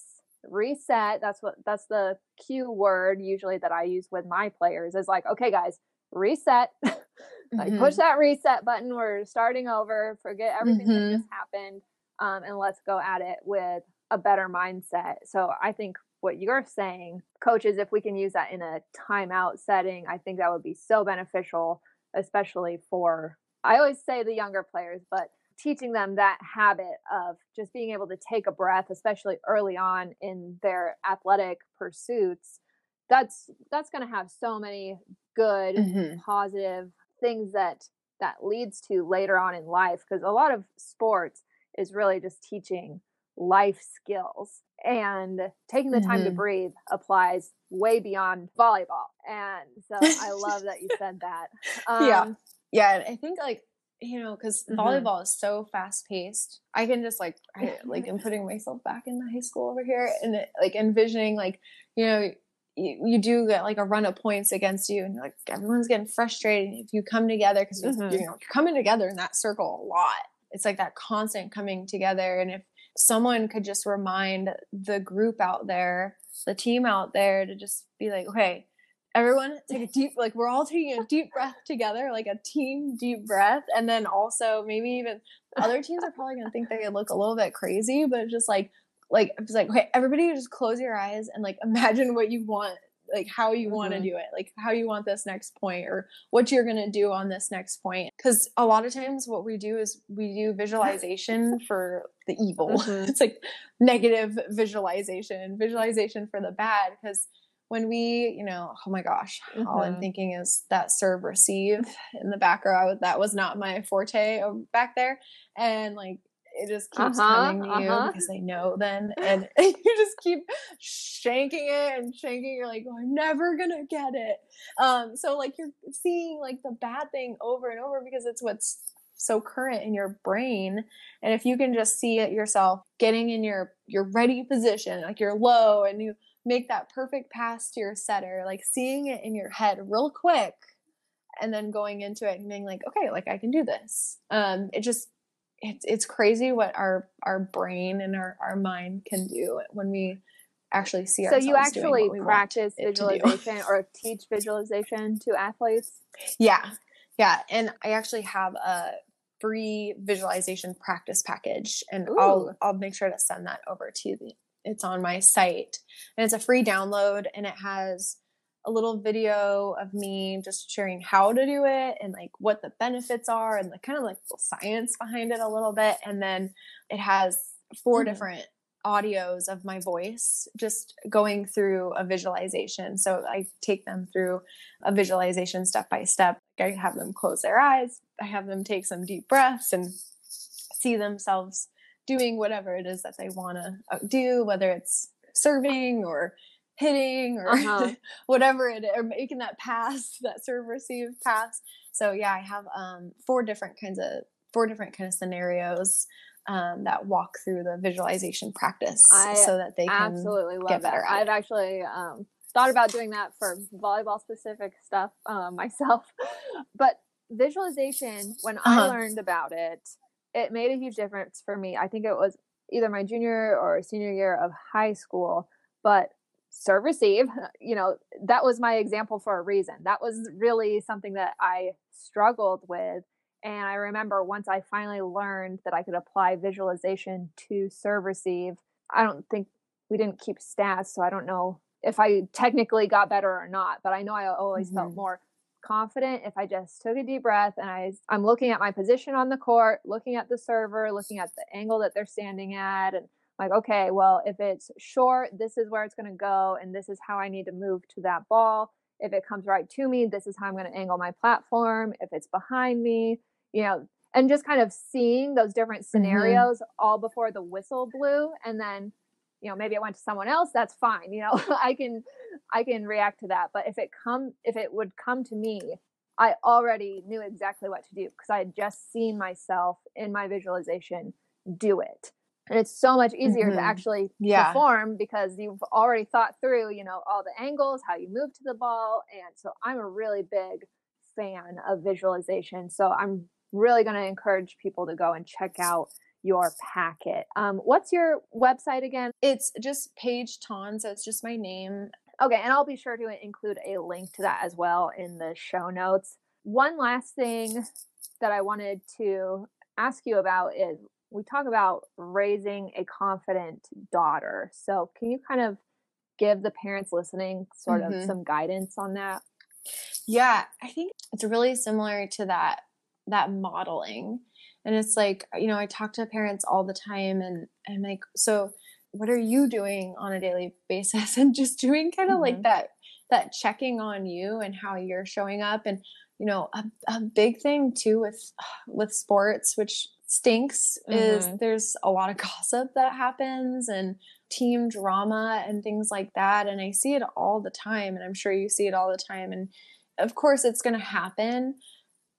reset. That's what that's the cue word usually that I use with my players is like, okay, guys, reset. like mm-hmm. push that reset button. We're starting over. Forget everything mm-hmm. that just happened. Um, and let's go at it with a better mindset. So I think what you're saying, coaches, if we can use that in a timeout setting, I think that would be so beneficial, especially for, I always say the younger players, but teaching them that habit of just being able to take a breath, especially early on in their athletic pursuits. That's that's going to have so many good, mm-hmm. positive things that that leads to later on in life because a lot of sports is really just teaching life skills and taking the time mm-hmm. to breathe applies way beyond volleyball and so i love that you said that um, yeah yeah i think like you know because mm-hmm. volleyball is so fast paced i can just like I, like i'm putting myself back in the high school over here and like envisioning like you know you, you, do get like a run of points against you and like everyone's getting frustrated if you come together because mm-hmm. you know you're coming together in that circle a lot it's like that constant coming together and if someone could just remind the group out there, the team out there to just be like, okay, everyone take a deep like we're all taking a deep breath together, like a team deep breath. And then also maybe even other teams are probably gonna think they look a little bit crazy, but just like like it's like okay, everybody just close your eyes and like imagine what you want like how you want to mm-hmm. do it like how you want this next point or what you're going to do on this next point because a lot of times what we do is we do visualization for the evil mm-hmm. it's like negative visualization visualization for the bad because when we you know oh my gosh mm-hmm. all i'm mm-hmm. thinking is that serve receive in the back row that was not my forte back there and like it just keeps uh-huh, coming to you uh-huh. because they know then and, and, you just keep shanking it and shanking you're like oh, i'm never gonna get it. Um so like you're seeing like the bad thing over and over because it's what's so current in your brain and if you can just see it yourself getting in your your ready position like you're low and you make that perfect pass to your setter like seeing it in your head real quick and then going into it and being like okay like i can do this. Um it just it's it's crazy what our our brain and our, our mind can do when we actually see so you actually practice it to do. visualization or teach visualization to athletes yeah yeah and i actually have a free visualization practice package and Ooh. i'll i'll make sure to send that over to you it's on my site and it's a free download and it has a little video of me just sharing how to do it and like what the benefits are and the kind of like the science behind it a little bit. And then it has 4 Mhm. different audios of my voice just going through a visualization. So i take them through a visualization step by step. I have them close their eyes i have them take some deep breaths and see themselves doing whatever it is that they want to do whether it's serving or hitting or Uh-huh. whatever it is, or making that pass, that serve receive pass. So yeah, I have um, four different kinds of four different kind of scenarios um, that walk through the visualization practice I so that they can absolutely love get that better at i've actually um, thought about doing that for volleyball specific stuff um, myself but visualization when i Uh-huh. learned about it it made a huge difference for me i think it was either my junior or senior year of high school but serve receive you know that was my example for a reason that was really something that i struggled with and i remember once i finally learned that i could apply visualization to serve receive i don't think we didn't keep stats so i don't know if i technically got better or not but i know i always felt Mhm. more confident if i just took a deep breath and i i'm looking at my position on the court looking at the server looking at the angle that they're standing at and like okay well if it's short this is where it's going to go and this is how i need to move to that ball. If it comes right to me this is how i'm going to angle my platform. If it's behind me you know and just kind of seeing those different mm-hmm. scenarios all before the whistle blew and then you know maybe it went to someone else that's fine you know i can i can react to that. But if it come if it would come to me i already knew exactly what to do because i had just seen myself in my visualization do it and it's so much easier Mhm. to actually Yeah. perform because you've already thought through you know all the angles how you move to the ball and so i'm a really big fan of visualization so i'm really going to encourage people to go and check out your packet um, what's your website again It's just Paige Ton, so it's just my name. Okay, and I'll be sure to include a link to that as well in the show notes. One last thing that I wanted to ask you about is we talk about raising a confident daughter. So, can you kind of give the parents listening sort of Mhm. some guidance on that? Yeah, I think it's really similar to that that modeling. And it's like, you know, I talk to parents all the time and I'm like, so what are you doing on a daily basis? And just doing kind of like Mhm. that that checking on you and how you're showing up and you know, a, a big thing too with with sports, which stinks, is Mhm. there's a lot of gossip that happens and team drama and things like that. And I see it all the time, and I'm sure you see it all the time. And of course, it's going to happen,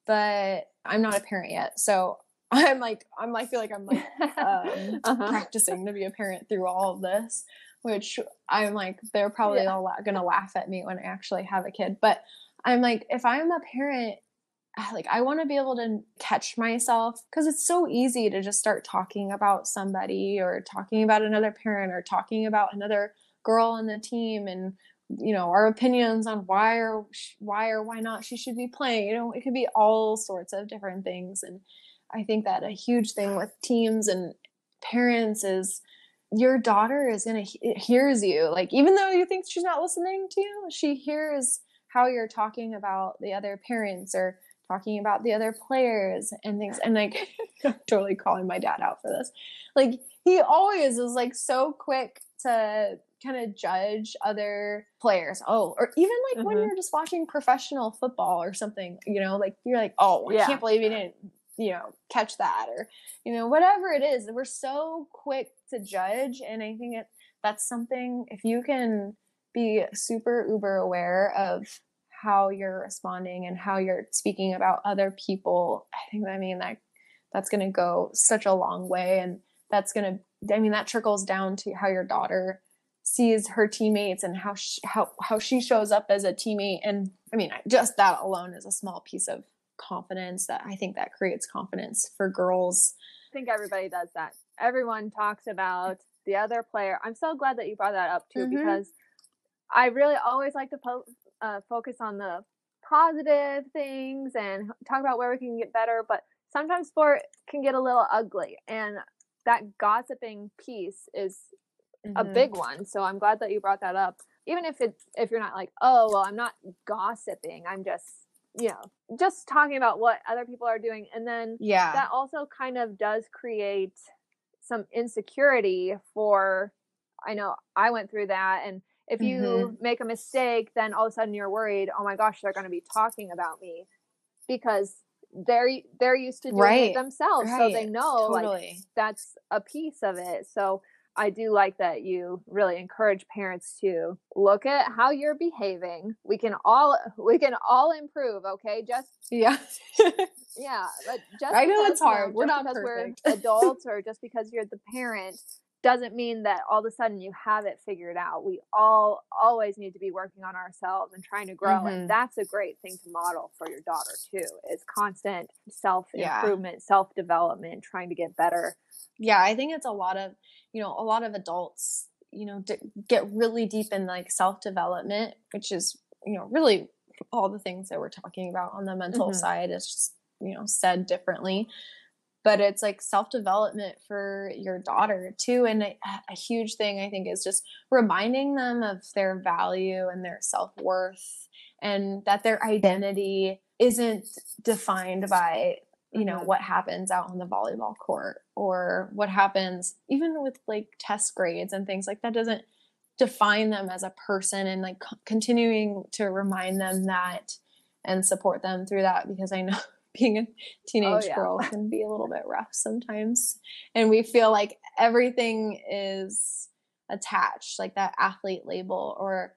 but I'm not a parent yet, so I'm like, I'm. I feel like I'm like um, Uh-huh. practicing to be a parent through all of this, which I'm like, they're probably Yeah. all la- gonna laugh at me when I actually have a kid. But I'm like, if I'm a parent, like I want to be able to catch myself because it's so easy to just start talking about somebody or talking about another parent or talking about another girl on the team and you know our opinions on why or why or why not she should be playing you know it could be all sorts of different things. And i think that a huge thing with teams and parents is your daughter is gonna hears you. Like even though you think she's not listening to you she hears how you're talking about the other parents or talking about the other players and things and like totally calling my dad out for this like he always is like so quick to kind of judge other players oh or even like when Mhm. you're just watching professional football or something you know like you're like oh i Yeah. can't believe you didn't you know catch that or you know whatever it is we're so quick to judge and i think it that's something if you can be super uber aware of how you're responding and how you're speaking about other people i think i mean that that's going to go such a long way and that's going to i mean that trickles down to how your daughter sees her teammates and how she, how how she shows up as a teammate and i mean just that alone is a small piece of confidence that i think that creates confidence for girls I think everybody does that. Everyone talks about the other player. I'm so glad that you brought that up too, Mhm. because I really always like to po- uh, focus on the positive things and talk about where we can get better. But sometimes sport can get a little ugly, and that gossiping piece is a Mhm. big one. So I'm glad that you brought that up. Even if it's if you're not like, oh well, I'm not gossiping. I'm just you know just talking about what other people are doing, and then Yeah. that also kind of does create some insecurity for. I know I went through that, and if you Mhm. make a mistake, then all of a sudden you're worried. Oh my gosh, they're going to be talking about me because they're they're used to doing Right. it themselves, so they Right. know like that's a piece of it. So I do like that you really encourage parents to look at how you're behaving. We can all we can all improve, okay? Just yeah. yeah, but just I know it's hard. We're not because perfect. we're adults or just because you're the parent doesn't mean that all of a sudden you have it figured out. We all always need to be working on ourselves and trying to grow, Mhm. and that's a great thing to model for your daughter too. Is constant self Yeah. improvement, self development, trying to get better. yeah i think it's a lot of you know a lot of adults you know d- get really deep in like self development which is you know really all the things that we're talking about on the mental Mhm. side is just you know said differently but it's like self development for your daughter too and a, a huge thing i think is just reminding them of their value and their self-worth and that their identity isn't defined by you know Mhm. what happens out on the volleyball court or what happens even with like test grades and things like that doesn't define them as a person and like c- continuing to remind them that and support them through that because i know being a teenage yeah. girl can be a little bit rough sometimes and we feel like everything is attached like that athlete label or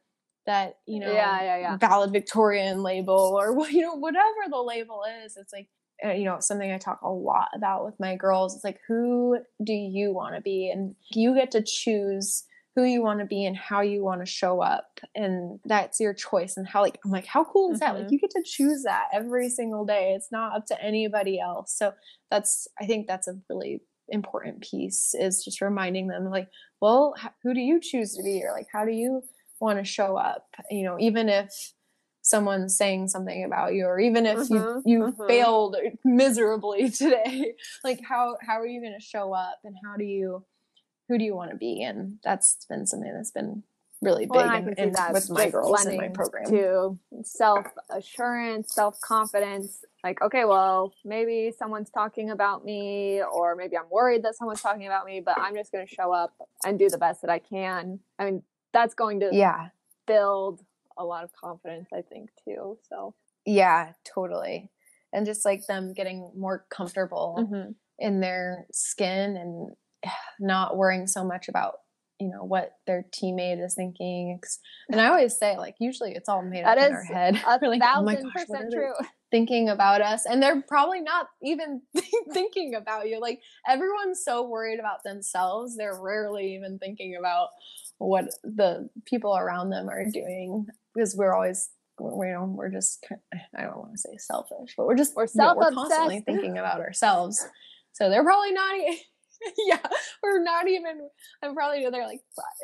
that you know Yeah, yeah, yeah. valedictorian label or you know whatever the label is it's like uh, you know something i talk a lot about with my girls it's like who do you want to be and you get to choose who you want to be and how you want to show up and that's your choice and how like i'm like how cool is that? Like Mhm. you get to choose that every single day. It's not up to anybody else. So that's i think that's a really important piece is just reminding them like well who do you choose to be? Or like how do you want to show up? You know even if someone's saying something about you or even if Mhm, you you mhm. failed miserably today like how how are you going to show up and how do you who do you want to be and that's been something that's been really big Well, in, in- that with my girls in my program to self assurance, self confidence. Like, okay, well, maybe someone's talking about me, or maybe I'm worried that someone's talking about me, but I'm just going to show up and do the best that I can. I mean, that's going to yeah build a lot of confidence, I think, too. So, yeah totally and just like them getting more comfortable mhm. in their skin and not worrying so much about you know what their teammate is thinking and i always say like usually it's all made That up in our head. a like, "Oh my thousand gosh, what are percent true. thinking about us? And they're probably not even thinking about you. Like everyone's so worried about themselves they're rarely even thinking about what the people around them are doing because we're always you know we're just i don't want to say selfish but we're just We're you know, we're constantly thinking about ourselves. So they're probably not yeah we're not even i'm probably they're like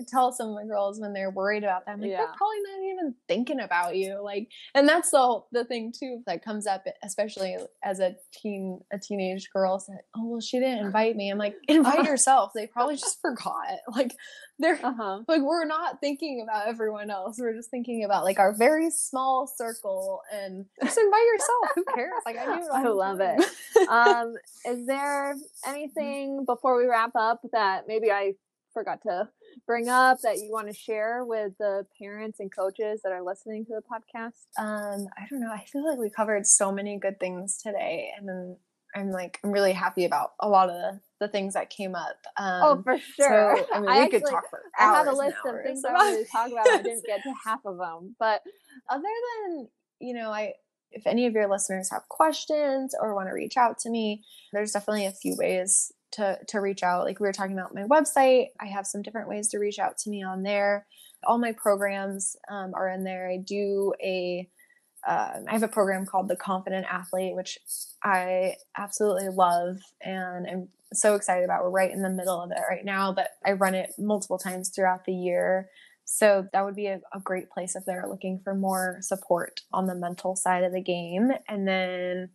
tell some of my girls when they're worried about them like Yeah. they're probably not even thinking about you like and that's the the thing too that comes up especially as a teen a teenage girl said, oh well she didn't invite me i'm like invite yourself they probably just forgot like they're Uh huh. like we're not thinking about everyone else we're just thinking about like our very small circle and just invite yourself who cares like i do I love time. it. um, is there anything before we wrap up that maybe I forgot to bring up that you want to share with the parents and coaches that are listening to the podcast? um i don't know i feel like we covered so many good things today and then i'm like i'm really happy about a lot of the, the things that came up um oh, for sure. so, i mean I we could actually- talk for hours. I have a list of things I wanted to talk about. I didn't get to half of them, but other than you know i if any of your listeners have questions or want to reach out to me there's definitely a few ways to to reach out like we were talking about my website i have some different ways to reach out to me on there all my programs um, are in there i do a uh, I have a program called the Confident Athlete, which I absolutely love and I'm so excited about. We're right in the middle of it right now, but I run it multiple times throughout the year. So that would be a, a great place if they're looking for more support on the mental side of the game. And then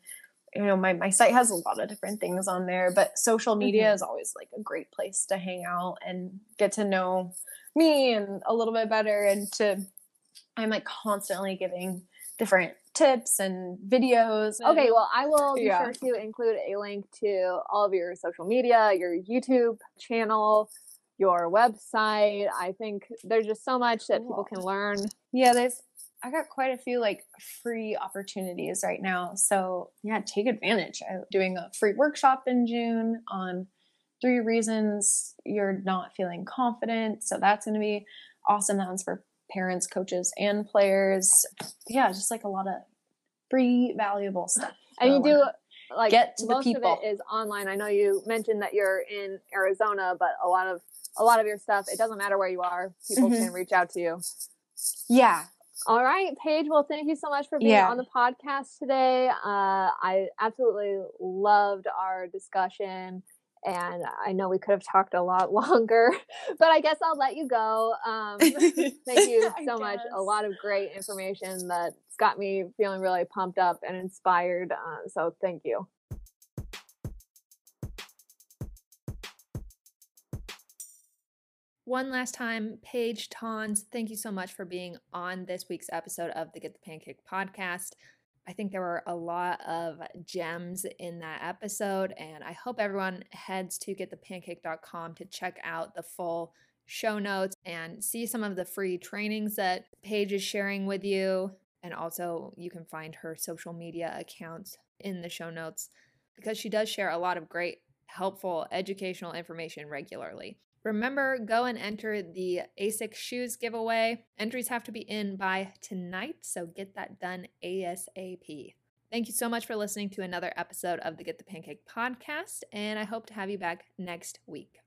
you know my, my site has a lot of different things on there but social media mm-hmm. is always like a great place to hang out and get to know me and a little bit better and to i'm like constantly giving different tips and videos. And, okay, well, I will be yeah. sure to include a link to all of your social media, your YouTube channel, your website. I think there's just so much that people can learn. Yeah, there's I got quite a few like free opportunities right now. So, yeah, take advantage. I'm doing a free workshop in June on three reasons you're not feeling confident. So, that's going to be awesome. That one's for parents, coaches, and players. Yeah, just like a lot of free, valuable stuff. And you do like get to most the people. of it is online. I know you mentioned that you're in Arizona, but a lot of a lot of your stuff, it doesn't matter where you are, people mm-hmm. can reach out to you. Yeah. All right, Paige. Well, thank you so much for being yeah. on the podcast today. Uh, I absolutely loved our discussion and I know we could have talked a lot longer, but I guess I'll let you go. Um, thank you so much. A lot of great information that's got me feeling really pumped up and inspired. Uh, so thank you. One last time, Paige Tons, thank you so much for being on this week's episode of the Get the Pancake podcast. I think there were a lot of gems in that episode, and I hope everyone heads to getthepancake.com to check out the full show notes and see some of the free trainings that Paige is sharing with you. And also, you can find her social media accounts in the show notes because she does share a lot of great, helpful educational information regularly. Remember, go and enter the ASICS shoes giveaway. Entries have to be in by tonight, so get that done ASAP. Thank you so much for listening to another episode of the Get the Pancake podcast, and I hope to have you back next week.